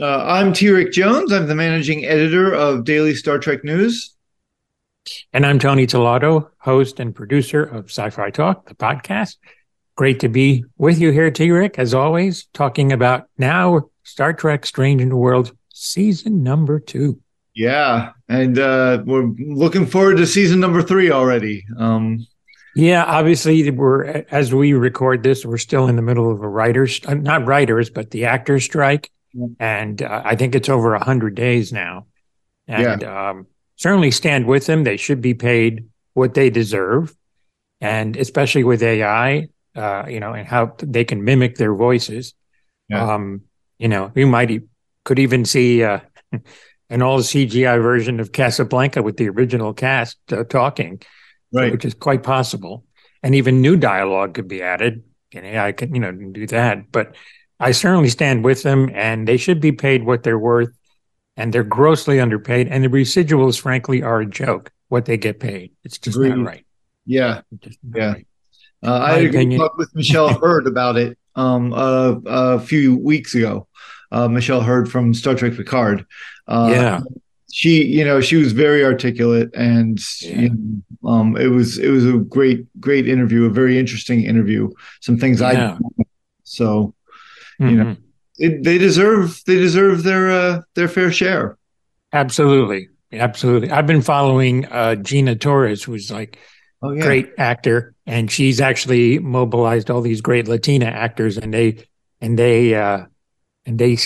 Uh, I'm T. Rick Jones. I'm the managing editor of Daily Star Trek News. And I'm Tony Tellado, host and producer of Sci Fi Talk, the podcast. Great to be with you here, T. Rick, as always, talking about now Star Trek Strange New World season number two. Yeah. And uh, we're looking forward to season number three already. Um, yeah, obviously, we're as we record this, we're still in the middle of a writers, uh, not writers, but the actors strike, and uh, I think it's over a hundred days now. And yeah. um, certainly stand with them; they should be paid what they deserve, and especially with AI, uh, you know, and how they can mimic their voices. Yeah. Um, you know, we might could even see uh, an all CGI version of Casablanca with the original cast uh, talking right. which is quite possible. And even new dialogue could be added, and AI can you know do that. But I certainly stand with them, and they should be paid what they're worth. And they're grossly underpaid, and the residuals, frankly, are a joke. What they get paid, it's just Agreed. not right. Yeah, not yeah. Right. Uh, I a with Michelle Hurd about it um, uh, a few weeks ago. Uh, Michelle Hurd from Star Trek Picard. Uh, yeah, she you know she was very articulate and yeah. you know, um, it was it was a great great interview a very interesting interview some things yeah. i so mm-hmm. you know mm-hmm. it, they deserve they deserve their uh their fair share absolutely absolutely i've been following uh gina torres who's like oh, yeah. great actor and she's actually mobilized all these great latina actors and they and they uh and they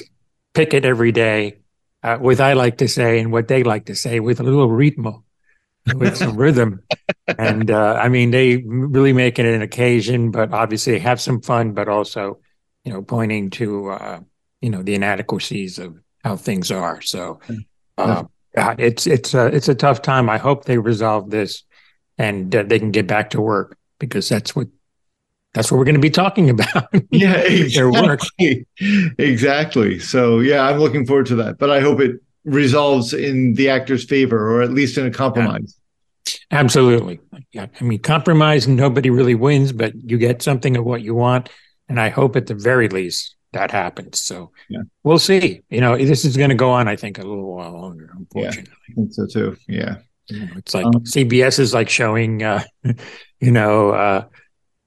pick it every day uh, with I like to say and what they like to say with a little ritmo, with some rhythm. And uh, I mean, they really make it an occasion, but obviously have some fun, but also, you know, pointing to, uh, you know, the inadequacies of how things are. So uh, it's it's a, it's a tough time. I hope they resolve this and uh, they can get back to work because that's what that's what we're going to be talking about. yeah, exactly. exactly. So yeah, I'm looking forward to that. But I hope it resolves in the actor's favor, or at least in a compromise. Absolutely. Yeah. I mean, compromise, nobody really wins, but you get something of what you want. And I hope at the very least that happens. So yeah. we'll see. You know, this is going to go on, I think, a little while longer, unfortunately. Yeah, I think so too. Yeah. it's like um, CBS is like showing, uh, you know, uh,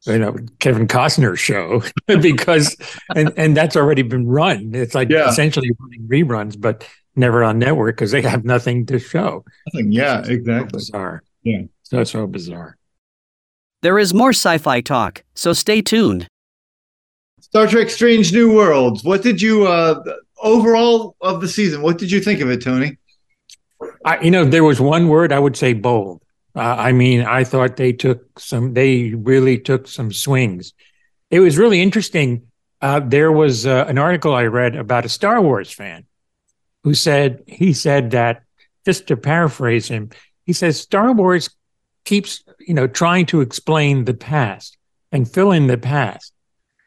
you know Kevin Costner show because and and that's already been run. It's like yeah. essentially running reruns, but never on network because they have nothing to show. Nothing. Yeah, exactly. So bizarre. Yeah. So so bizarre. There is more sci-fi talk, so stay tuned. Star Trek: Strange New Worlds. What did you uh overall of the season? What did you think of it, Tony? I, you know, there was one word I would say: bold. Uh, I mean, I thought they took some, they really took some swings. It was really interesting. Uh, there was uh, an article I read about a Star Wars fan who said, he said that, just to paraphrase him, he says, Star Wars keeps, you know, trying to explain the past and fill in the past,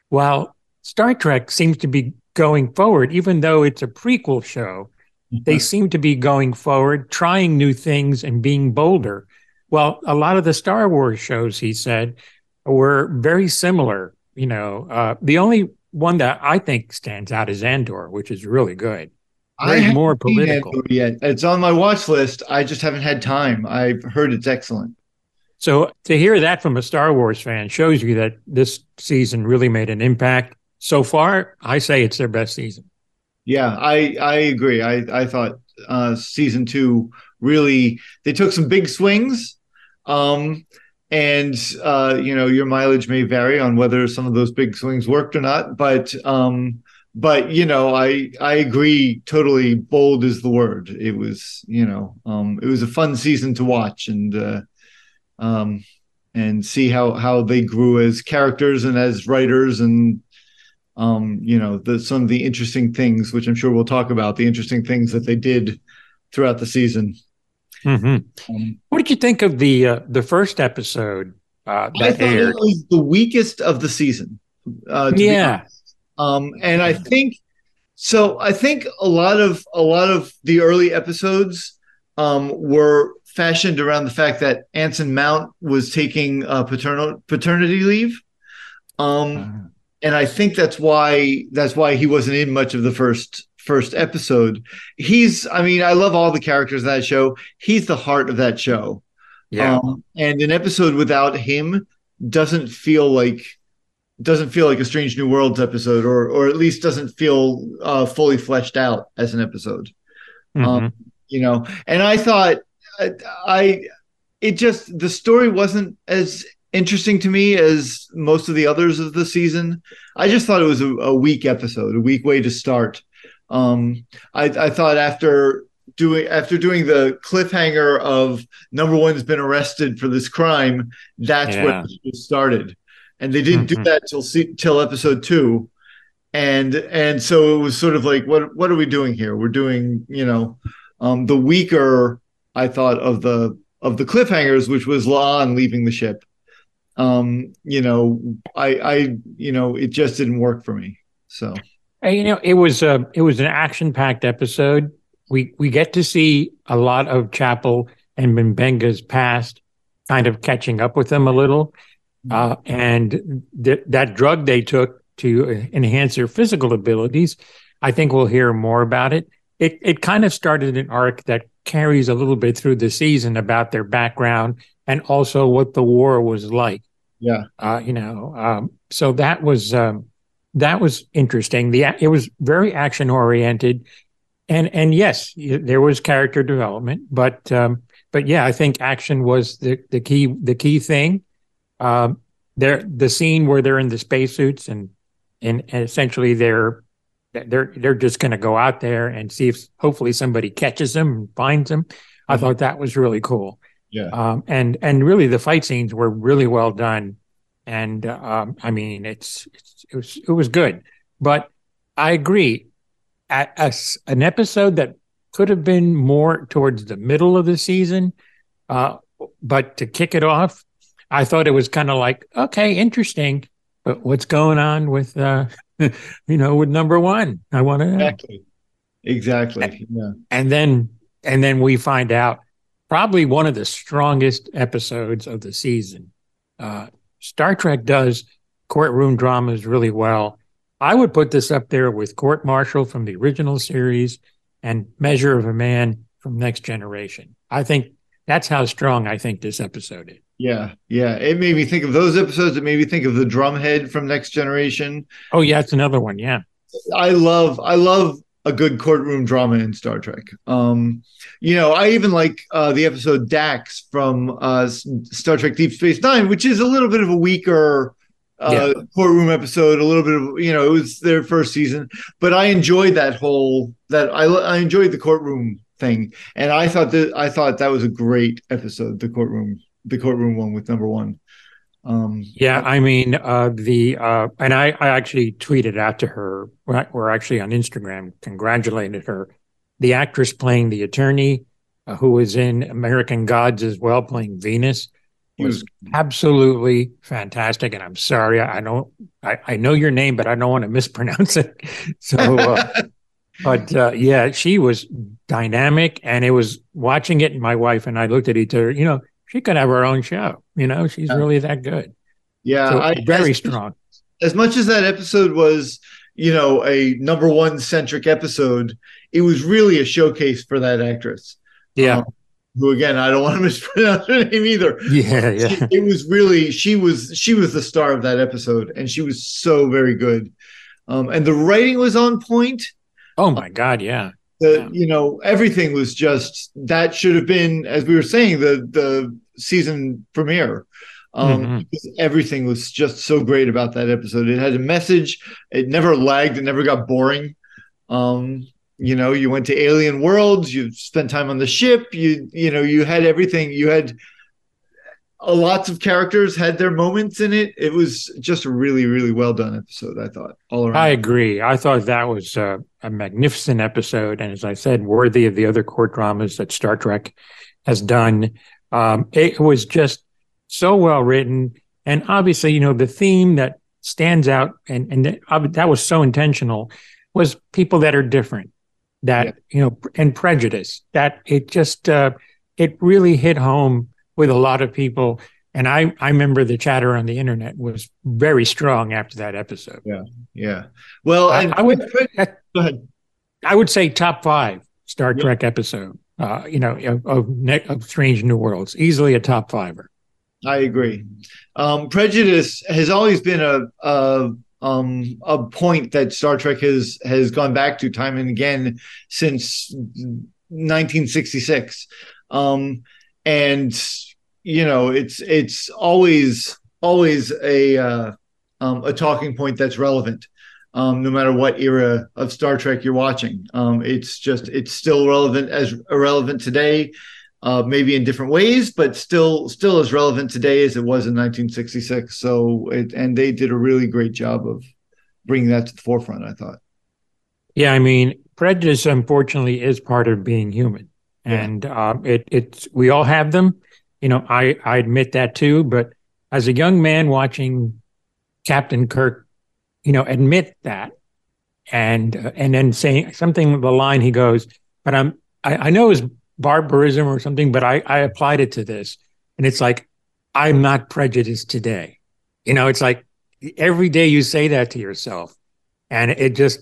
while Star Trek seems to be going forward, even though it's a prequel show. They mm-hmm. seem to be going forward, trying new things and being bolder. Well, a lot of the Star Wars shows, he said, were very similar. You know, uh, the only one that I think stands out is Andor, which is really good. I more political. Yet. It's on my watch list. I just haven't had time. I've heard it's excellent. So to hear that from a Star Wars fan shows you that this season really made an impact. So far, I say it's their best season. Yeah, I I agree. I I thought uh, season two really they took some big swings um, and uh, you know, your mileage may vary on whether some of those big swings worked or not, but um, but you know, I I agree totally. Bold is the word. It was you know, um, it was a fun season to watch and uh, um, and see how how they grew as characters and as writers and um, you know, the some of the interesting things, which I'm sure we'll talk about, the interesting things that they did throughout the season. Mm-hmm. Um, what did you think of the uh, the first episode uh, that I thought aired? It was the weakest of the season. Uh, yeah, um, and I think so. I think a lot of a lot of the early episodes um, were fashioned around the fact that Anson Mount was taking uh, paternal paternity leave. Um, uh-huh. and I think that's why that's why he wasn't in much of the first first episode. He's, I mean, I love all the characters in that show. He's the heart of that show. Yeah. Um, and an episode without him doesn't feel like doesn't feel like a Strange New Worlds episode, or or at least doesn't feel uh, fully fleshed out as an episode. Mhm. Um, you know, and I thought I, it just the story wasn't as interesting to me as most of the others of the season. I just thought it was a, a weak episode, a weak way to start. Um, I, I thought after doing after doing the cliffhanger of number one's been arrested for this crime, that's Yeah. it started, and they didn't do Mhm. that till se- till episode two, and and so it was sort of like what what are we doing here? We're doing you know um, the weaker I thought of the of the cliffhangers, which was La'an leaving the ship. Um, you know, I I you know it just didn't work for me. So You know, it was a it was an action packed episode. We we get to see a lot of Chapel and Mbenga's past, kind of catching up with them a little, uh, and th- that drug they took to enhance their physical abilities. I think we'll hear more about it. It it kind of started an arc that carries a little bit through the season about their background and also what the war was like. Yeah, uh, you know um, so that was um, that was interesting. The it was very action oriented and and yes there was character development but um, but yeah i think action was the the key the key thing. Um, there the scene where they're in the spacesuits and and, and essentially they're they're they're just going to go out there and see if hopefully somebody catches them and finds them. I Mhm. thought that was really cool. Yeah, um, and and really the fight scenes were really well done, and um, I mean it's, it's it was it was good, but I agree, at a an episode that could have been more towards the middle of the season, uh, but to kick it off, I thought it was kind of like okay, interesting, but what's going on with uh, you know with number one? I want to exactly, exactly. Yeah, and then and then we find out probably one of the strongest episodes of the season. Uh, Star Trek does courtroom dramas really well. I would put this up there with Court Martial from the original series and Measure of a Man from Next Generation. I think that's how strong I think this episode is. Yeah, yeah. It made me think of those episodes. It made me think of the drumhead from Next Generation. Oh yeah, it's another one. Yeah, I love I love a good courtroom drama in Star Trek. Um, you know, I even like uh, the episode Dax from uh, Star Trek Deep Space Nine, which is a little bit of a weaker uh, courtroom episode. A little bit of you know, it was their first season, but I enjoyed that whole that I I enjoyed the courtroom thing, and I thought that I thought that was a great episode. The courtroom, the courtroom one with number one. Um, Yeah, I mean, uh, the uh, and I, I actually tweeted out to her, or actually on Instagram, congratulated her. The actress playing the attorney, uh, who was in American Gods as well, playing Venus, was was absolutely fantastic. And I'm sorry, I know I, I know your name, but I don't want to mispronounce it. So, uh, but uh, yeah, she was dynamic, and it was watching it. My wife and I looked at each other. You know, she could have her own show. You know, she's Yeah. really that good. yeah, So I, very as- strong. as much as that episode was you know a number one centric episode it was really a showcase for that actress Yeah. um, who again i don't want to mispronounce her name either yeah. Yeah. it was really she was she was the star of that episode and she was so very good um, and the writing was on point Oh my God. Yeah. The Yeah. you know everything was just that should have been as we were saying the the season premiere. Um Mhm. because everything was just so great about that episode. It had a message. It never lagged. It never got boring. Um you know you went to alien worlds. You spent time on the ship. You you know you had everything. You had a lots of characters had their moments in it it was just a really really well done episode i thought all around I agree. I thought that was uh, a magnificent episode. And as I said, worthy of the other court dramas that Star Trek has done. Um, it was just so well written. And obviously, you know, the theme that stands out and, and that, that was so intentional was people that are different, that, Yeah. you know, and prejudice, that it just, uh, it really hit home with a lot of people. And I, I remember the chatter on the internet was very strong after that episode. yeah yeah. well I- I would- go ahead I would say top five Star Trek episode. Uh, you know, of, of, of Strange New Worlds, easily a top fiver. I agree. Um, prejudice has always been a, a um, a point that Star Trek has has gone back to time and again since 1966, um, and you know it's it's always always a uh, um, a talking point that's relevant. Um, no matter what era of Star Trek you're watching, um, it's just it's still relevant as relevant today uh, maybe in different ways, but still still as relevant today as it was in 1966. So, it, and they did a really great job of bringing that to the forefront. I thought. Yeah, I mean, prejudice unfortunately is part of being human, yeah. and uh, it it's we all have them. You know, I I admit that too. But as a young man watching Captain Kirk, you know, admit that, and uh, and then saying something the line he goes, but I'm I, I know his barbarism or something, but I, I applied it to this. And it's like, I'm not prejudiced today. You know, it's like every day you say that to yourself and it just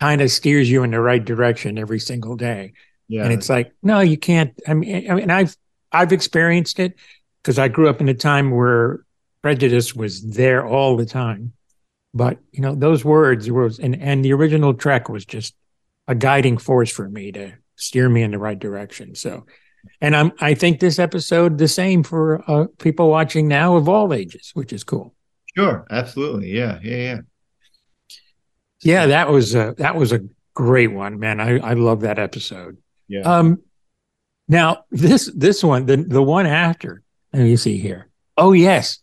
kind of steers you in the right direction every single day. Yeah. And it's like, no, you can't. I mean, I mean, I've, I've experienced it because I grew up in a time where prejudice was there all the time. But, you know, those words was, and, and the original Trek was just a guiding force for me to steer me in the right direction. So, and I'm I think this episode the same for uh, people watching now of all ages, which is cool. Sure, absolutely, yeah, yeah, yeah. Yeah, that was a, that was a great one, man. I I love that episode. Yeah. Um, now this this one the the one after. Let me see here. Oh yes,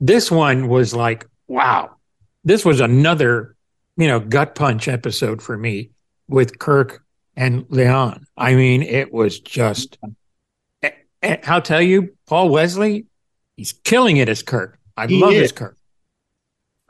this one was like wow. This was another you know gut punch episode for me with Kirk and La'an. I mean, it was just. And I'll tell you, Paul Wesley, he's killing it as Kirk. I he love is. his Kirk.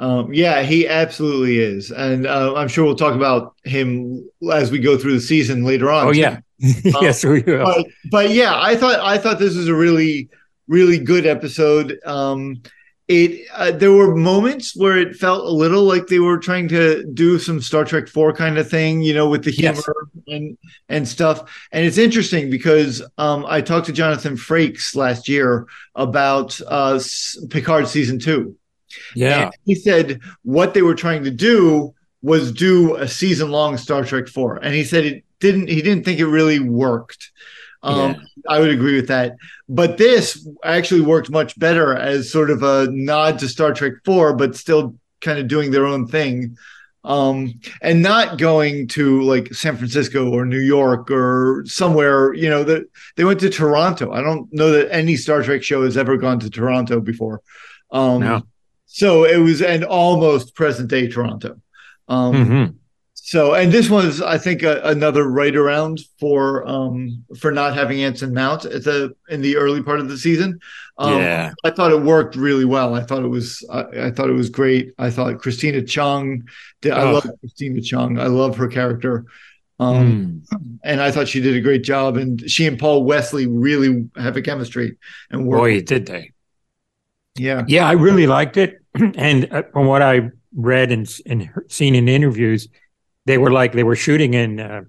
Um, yeah, he absolutely is, and uh, I'm sure we'll talk about him as we go through the season later on. Oh too. yeah, yes, we will. But, but, yeah, I thought I thought this was a really really good episode. Um, it uh, there were moments where it felt a little like they were trying to do some Star Trek 4 kind of thing, you know, with the humor yes. and and stuff. And it's interesting because um, I talked to Jonathan Frakes last year about uh, Picard season 2. Yeah. And he said what they were trying to do was do a season long Star Trek 4. And he said it didn't he didn't think it really worked. Um, yeah. I would agree with that. But this actually worked much better as sort of a nod to Star Trek 4, but still kind of doing their own thing. Um, and not going to like San Francisco or New York or somewhere, you know, that they went to Toronto. I don't know that any Star Trek show has ever gone to Toronto before. Um, no. So it was an almost present day Toronto. Um, mm-hmm so and this was i think a, another right around for um for not having anson mount at the in the early part of the season um, yeah i thought it worked really well i thought it was I, I thought it was great i thought christina Chong, did, oh. i love christina Chong. i love her character um mm. and i thought she did a great job and she and paul wesley really have a chemistry and work boy did they yeah yeah i really liked it and uh, from what i read and, and seen in interviews they were like they were shooting in uh,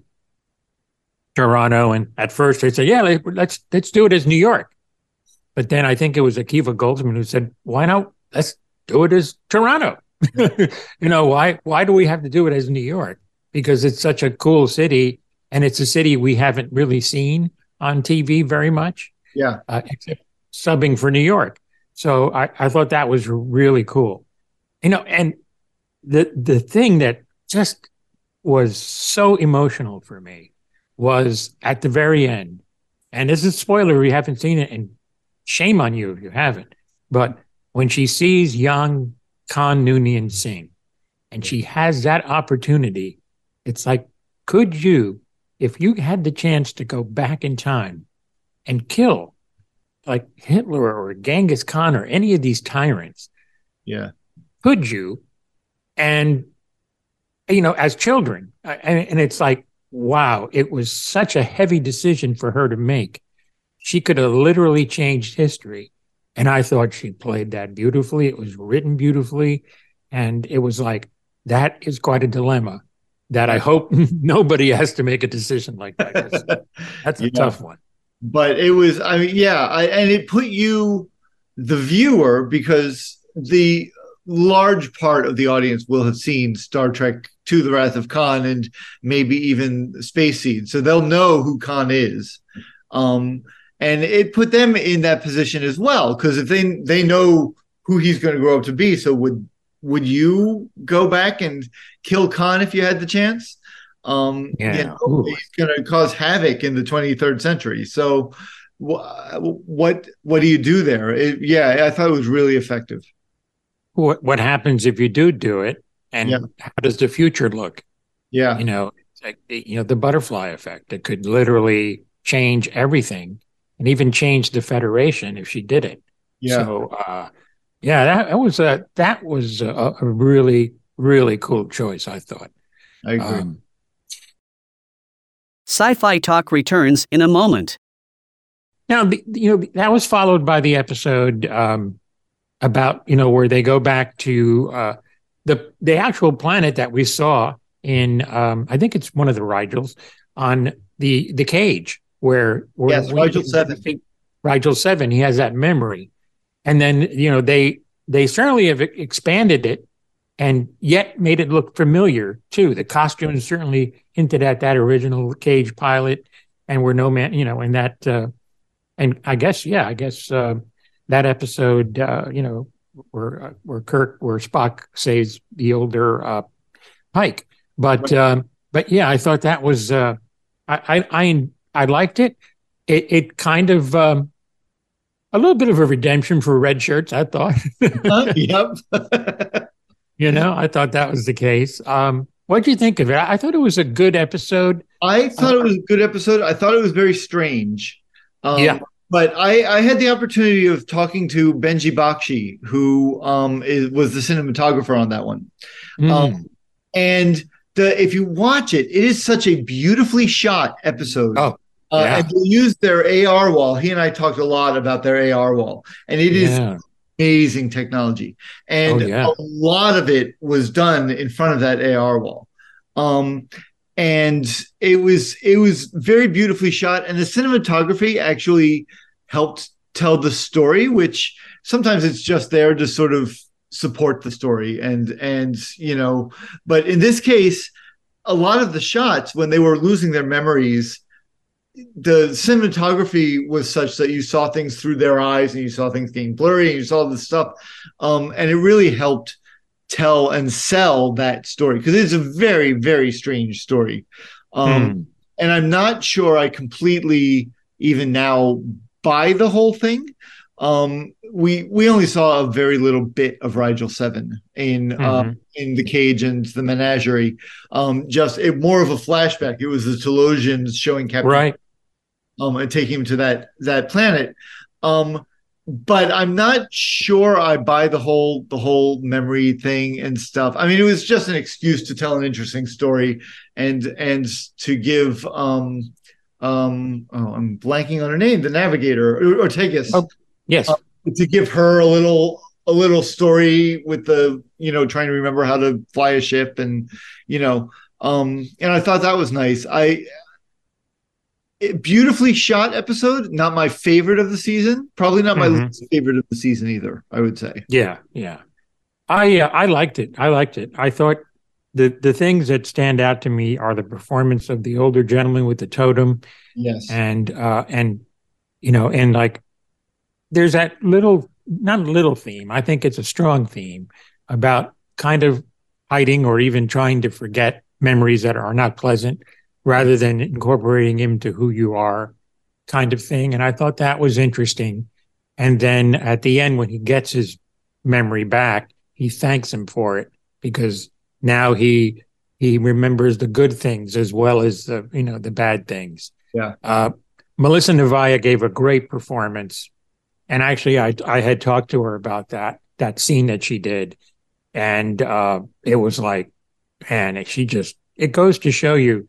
Toronto, and at first they said, "Yeah, let's let's do it as New York," but then I think it was Akiva Goldsman who said, "Why not? Let's do it as Toronto." you know why? Why do we have to do it as New York? Because it's such a cool city, and it's a city we haven't really seen on TV very much. Yeah, uh, except subbing for New York. So I, I thought that was really cool. You know, and the the thing that just was so emotional for me was at the very end. And this is spoiler, we haven't seen it, and shame on you if you haven't. But when she sees young Khan Noonien Singh and she has that opportunity, it's like, could you, if you had the chance to go back in time and kill like Hitler or Genghis Khan or any of these tyrants? Yeah. Could you? And you know, as children. And, and it's like, wow, it was such a heavy decision for her to make. She could have literally changed history. And I thought she played that beautifully. It was written beautifully. And it was like, that is quite a dilemma. that I hope nobody has to make a decision like that. That's a yeah. tough one. But it was, I mean, yeah, I, and it put you, the viewer, because the large part of the audience will have seen Star Trek to the Wrath of Khan and maybe even Space Seed. So they'll know who Khan is. Um, and it put them in that position as well because if they they know who he's going to grow up to be so would would you go back and kill khan if you had the chance um yeah, he's going to cause havoc in the 23rd century. So wh- what what do you do there? It, yeah i thought it was really effective. What what happens if you do do it? And yeah. how does the future look? Yeah. You know like, you know the butterfly effect it could literally change everything and even change the federation if she did it. Yeah. So uh yeah that, that was a that was a, a, really really cool choice i thought. I agree. Um, sci-fi talk returns in a moment. Now you know that was followed by the episode um, about you know where they go back to uh, the the actual planet that we saw in um, I think it's one of the Rigels on the the cage where, where yes Rigel seven. Rigel seven he has that memory, and then you know they they certainly have expanded it and yet made it look familiar too. The costumes certainly hinted at that original cage pilot, and we're no man you know in that uh, and I guess yeah I guess. Uh, that episode, uh, you know, where uh, where Kirk, where Spock saves the older uh, Pike. But um, but yeah, I thought that was uh, I, I I I liked it. It it kind of um, a little bit of a redemption for red shirts. I thought. uh, yep. you know, I thought that was the case. Um, what do you think of it? I thought it was a good episode. I thought it was a good episode. I thought it was very strange. Um, yeah but I, I, had the opportunity of talking to Benji Bakshi, who um, is, was the cinematographer on that one. Mm. Um, and the if you watch it, it is such a beautifully shot episode. Oh, uh, yeah. and they used their AR wall. He and I talked a lot about their AR wall, and it is yeah. Amazing technology. And oh, yeah. a lot of it was done in front of that AR wall. Um, and it was it was very beautifully shot and the cinematography actually helped tell the story which sometimes it's just there to sort of support the story and and you know but in this case a lot of the shots when they were losing their memories the cinematography was such that you saw things through their eyes and you saw things getting blurry and you saw this stuff um, and it really helped tell and sell that story because it's a very very strange story. Um hmm. and i'm not sure i completely even now buy the whole thing. Um we we only saw a very little bit of rigel 7 in mm-hmm. uh, in the cage and the menagerie. Um just it more of a flashback. It was the Talosians showing captain right um and taking him to that that planet um but I'm not sure I buy the whole the whole memory thing and stuff. I mean, it was just an excuse to tell an interesting story and and to give um um oh I'm blanking on her name, the navigator Ortegas. Oh, yes. Uh, to give her a little a little story with the you know trying to remember how to fly a ship and you know um and I thought that was nice. I beautifully shot episode. Not my favorite of the season. Probably not my mm-hmm. least favorite of the season either. I would say. Yeah, yeah. I uh, I liked it. I liked it. I thought the the things that stand out to me are the performance of the older gentleman with the totem. Yes. And uh and you know and like there's that little not a little theme. I think it's a strong theme about kind of hiding or even trying to forget memories that are not pleasant rather than incorporating him to who you are kind of thing. And I thought that was interesting. And then at the end, when he gets his memory back, he thanks him for it because now he he remembers the good things as well as the you know the bad things. Yeah. Uh, Melissa Navia gave a great performance, and actually, I I had talked to her about that that scene that she did, and uh, it was like, man, she just it goes to show you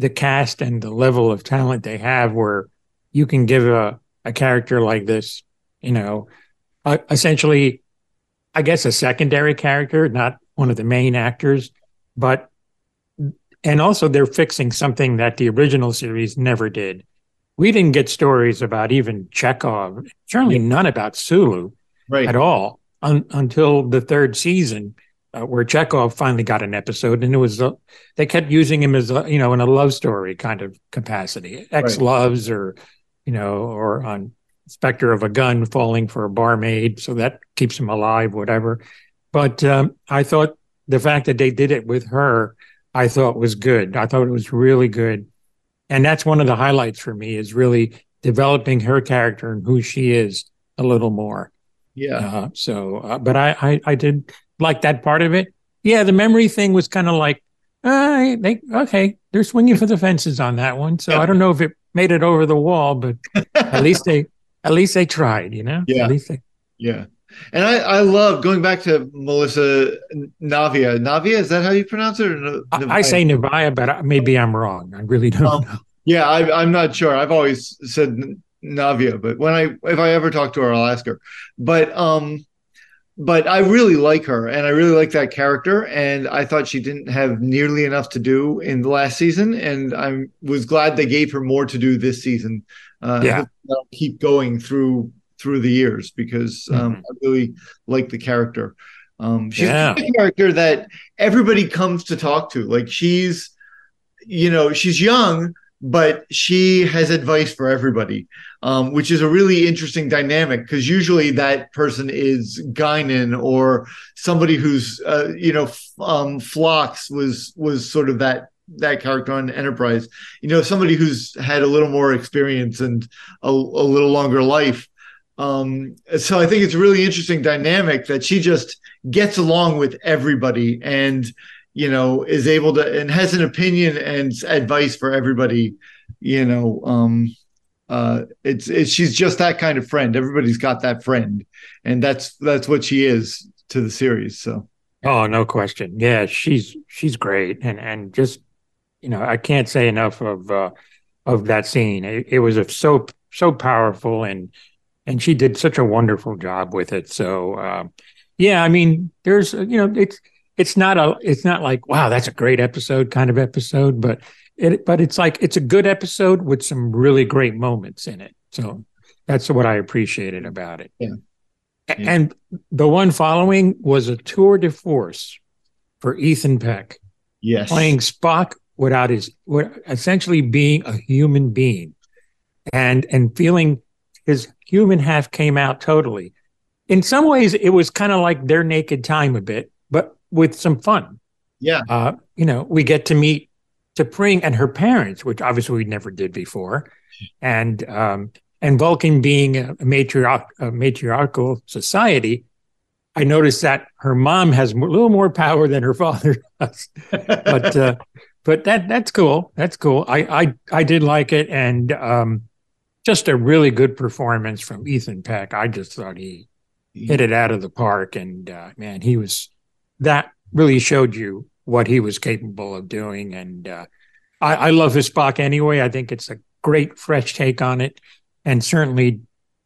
the cast and the level of talent they have where you can give a, a character like this, you know, uh, essentially, I guess a secondary character, not one of the main actors, but and also they're fixing something that the original series never did. We didn't get stories about even Chekov, certainly none about Sulu right. at all un, until the third season, uh, where Chekov finally got an episode, and it was uh, they kept using him as a, you know in a love story kind of capacity, ex loves or you know or on specter of a gun falling for a barmaid, so that keeps him alive, whatever. But um, I thought the fact that they did it with her, I thought was good. I thought it was really good, and that's one of the highlights for me is really developing her character and who she is a little more. Yeah. Uh, so, uh, but I, I, I did like that part of it. Yeah, the memory thing was kind of like, uh, they okay, they're swinging for the fences on that one. So yeah. I don't know if it made it over the wall, but at least they, at least they tried. You know. Yeah. At least they. Yeah. And I, I love going back to Melissa Navia. Navia, is that how you pronounce it? I, I, say Navia, but maybe I'm wrong. I really don't um, know. Yeah, I, I'm not sure. I've always said Navia, but when I if I ever talk to her, I'll ask her. But um, but I really like her, and I really like that character, and I thought she didn't have nearly enough to do in the last season, and I was glad they gave her more to do this season. Uh, yeah, keep going through through the years because um, mm-hmm. I really like the character. Um, she's yeah. a character that everybody comes to talk to. Like she's, you know, she's young, but she has advice for everybody, um, which is a really interesting dynamic because usually that person is Guinan or somebody who's, uh, you know, um, Phlox was was sort of that that character on Enterprise. You know, somebody who's had a little more experience and a, a little longer life. Um, so I think it's a really interesting dynamic that she just gets along with everybody and you know, is able to and has an opinion and advice for everybody, you know, um, uh, it's, it's she's just that kind of friend. Everybody's got that friend, and that's that's what she is to the series. So, oh, no question. Yeah, she's she's great, and and just you know, I can't say enough of uh, of that scene. It, it was a, so so powerful, and and she did such a wonderful job with it. So, uh, yeah, I mean, there's you know, it's it's not a it's not like wow that's a great episode kind of episode but it but it's like it's a good episode with some really great moments in it so that's what i appreciated about it yeah. yeah. and the one following was a tour de force for ethan peck yes playing spock without his essentially being a human being and and feeling his human half came out totally in some ways it was kind of like their naked time a bit but with some fun. Yeah. Uh, you know, we get to meet T'Pring and her parents, which obviously we never did before. And um, and Vulcan being a, matriarch, a matriarchal society, I noticed that her mom has a little more power than her father does. but uh, but that that's cool. That's cool. I I I did like it, and um, just a really good performance from Ethan Peck. I just thought he hit it out of the park, and uh, man, he was that really showed you what he was capable of doing. And uh, I, I, love his Spock anyway. I think it's a great fresh take on it, and certainly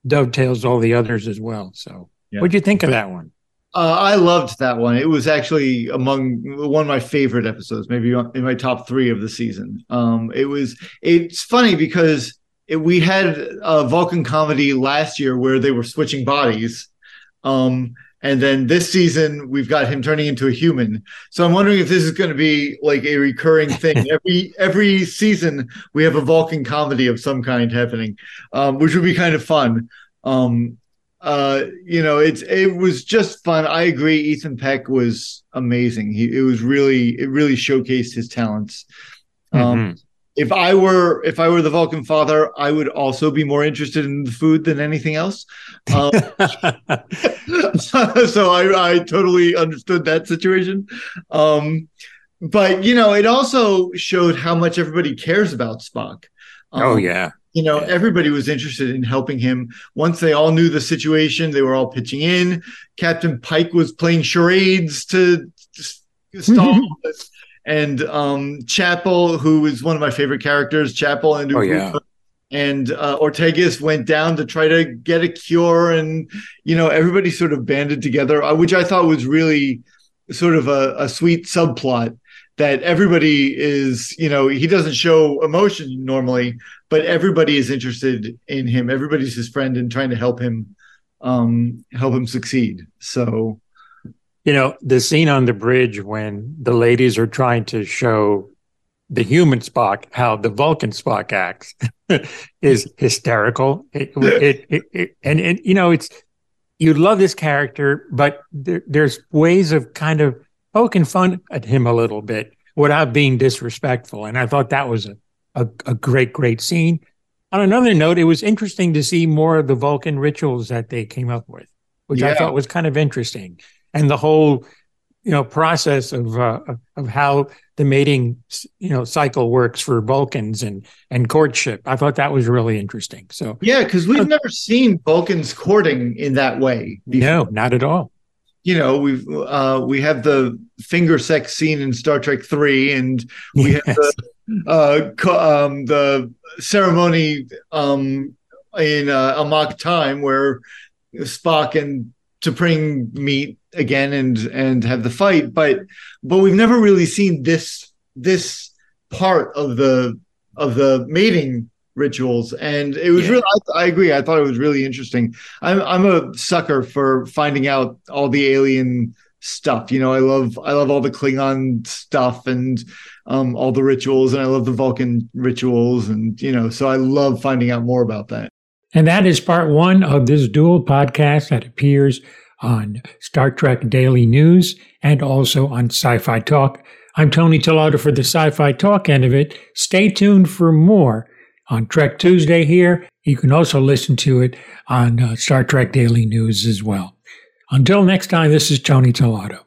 dovetails all the others as well. So, yeah. what do you think of that one? Uh, I loved that one. It was actually among one of my favorite episodes, maybe in my top three of the season. Um, it was. It's funny because it, we had a Vulcan comedy last year where they were switching bodies. Um, and then this season we've got him turning into a human. So I'm wondering if this is going to be like a recurring thing. every every season we have a Vulcan comedy of some kind happening, um, which would be kind of fun. Um, uh, you know, it's it was just fun. I agree. Ethan Peck was amazing. He it was really it really showcased his talents. Um, mm-hmm if I were if I were the Vulcan father, I would also be more interested in the food than anything else. Um, so I, I totally understood that situation. Um, but you know, it also showed how much everybody cares about Spock. Um, oh yeah. You know, everybody was interested in helping him. Once they all knew the situation, they were all pitching in. Captain Pike was playing charades to, to stall and um, Chapel, who is one of my favorite characters, Chapel and oh, yeah. and uh, Ortegas went down to try to get a cure, and you know everybody sort of banded together, uh, which I thought was really sort of a, a sweet subplot that everybody is, you know, he doesn't show emotion normally, but everybody is interested in him. Everybody's his friend and trying to help him um help him succeed. So you know, the scene on the bridge when the ladies are trying to show the human Spock how the Vulcan Spock acts is hysterical. It, it, it, it and, and you know, it's you love this character, but there, there's ways of kind of poking fun at him a little bit without being disrespectful. And I thought that was a, a, a great, great scene. On another note, it was interesting to see more of the Vulcan rituals that they came up with, which yeah. I thought was kind of interesting. And the whole, you know, process of uh, of how the mating, you know, cycle works for Vulcans and and courtship. I thought that was really interesting. So yeah, because we've uh, never seen Vulcans courting in that way. Before. No, not at all you know we've uh, we have the finger sex scene in Star Trek three, and we yes. have the uh, um, the ceremony um, in uh, Amok Time where Spock and T'Pring meet again and and have the fight, but but we've never really seen this this part of the of the mating rituals. And it was yeah. really I, I, agree. I thought it was really interesting. I'm i'm a sucker for finding out all the alien stuff you know i love i love all the klingon stuff and um, all the rituals and i love the vulcan rituals and you know so i love finding out more about that and that is part one of this dual podcast that appears on star trek daily news and also on sci-fi talk i'm tony Tellado for the sci-fi talk end of it stay tuned for more on Trek Tuesday here. You can also listen to it on uh, Star Trek Daily News as well. Until next time, this is Tony Tellado.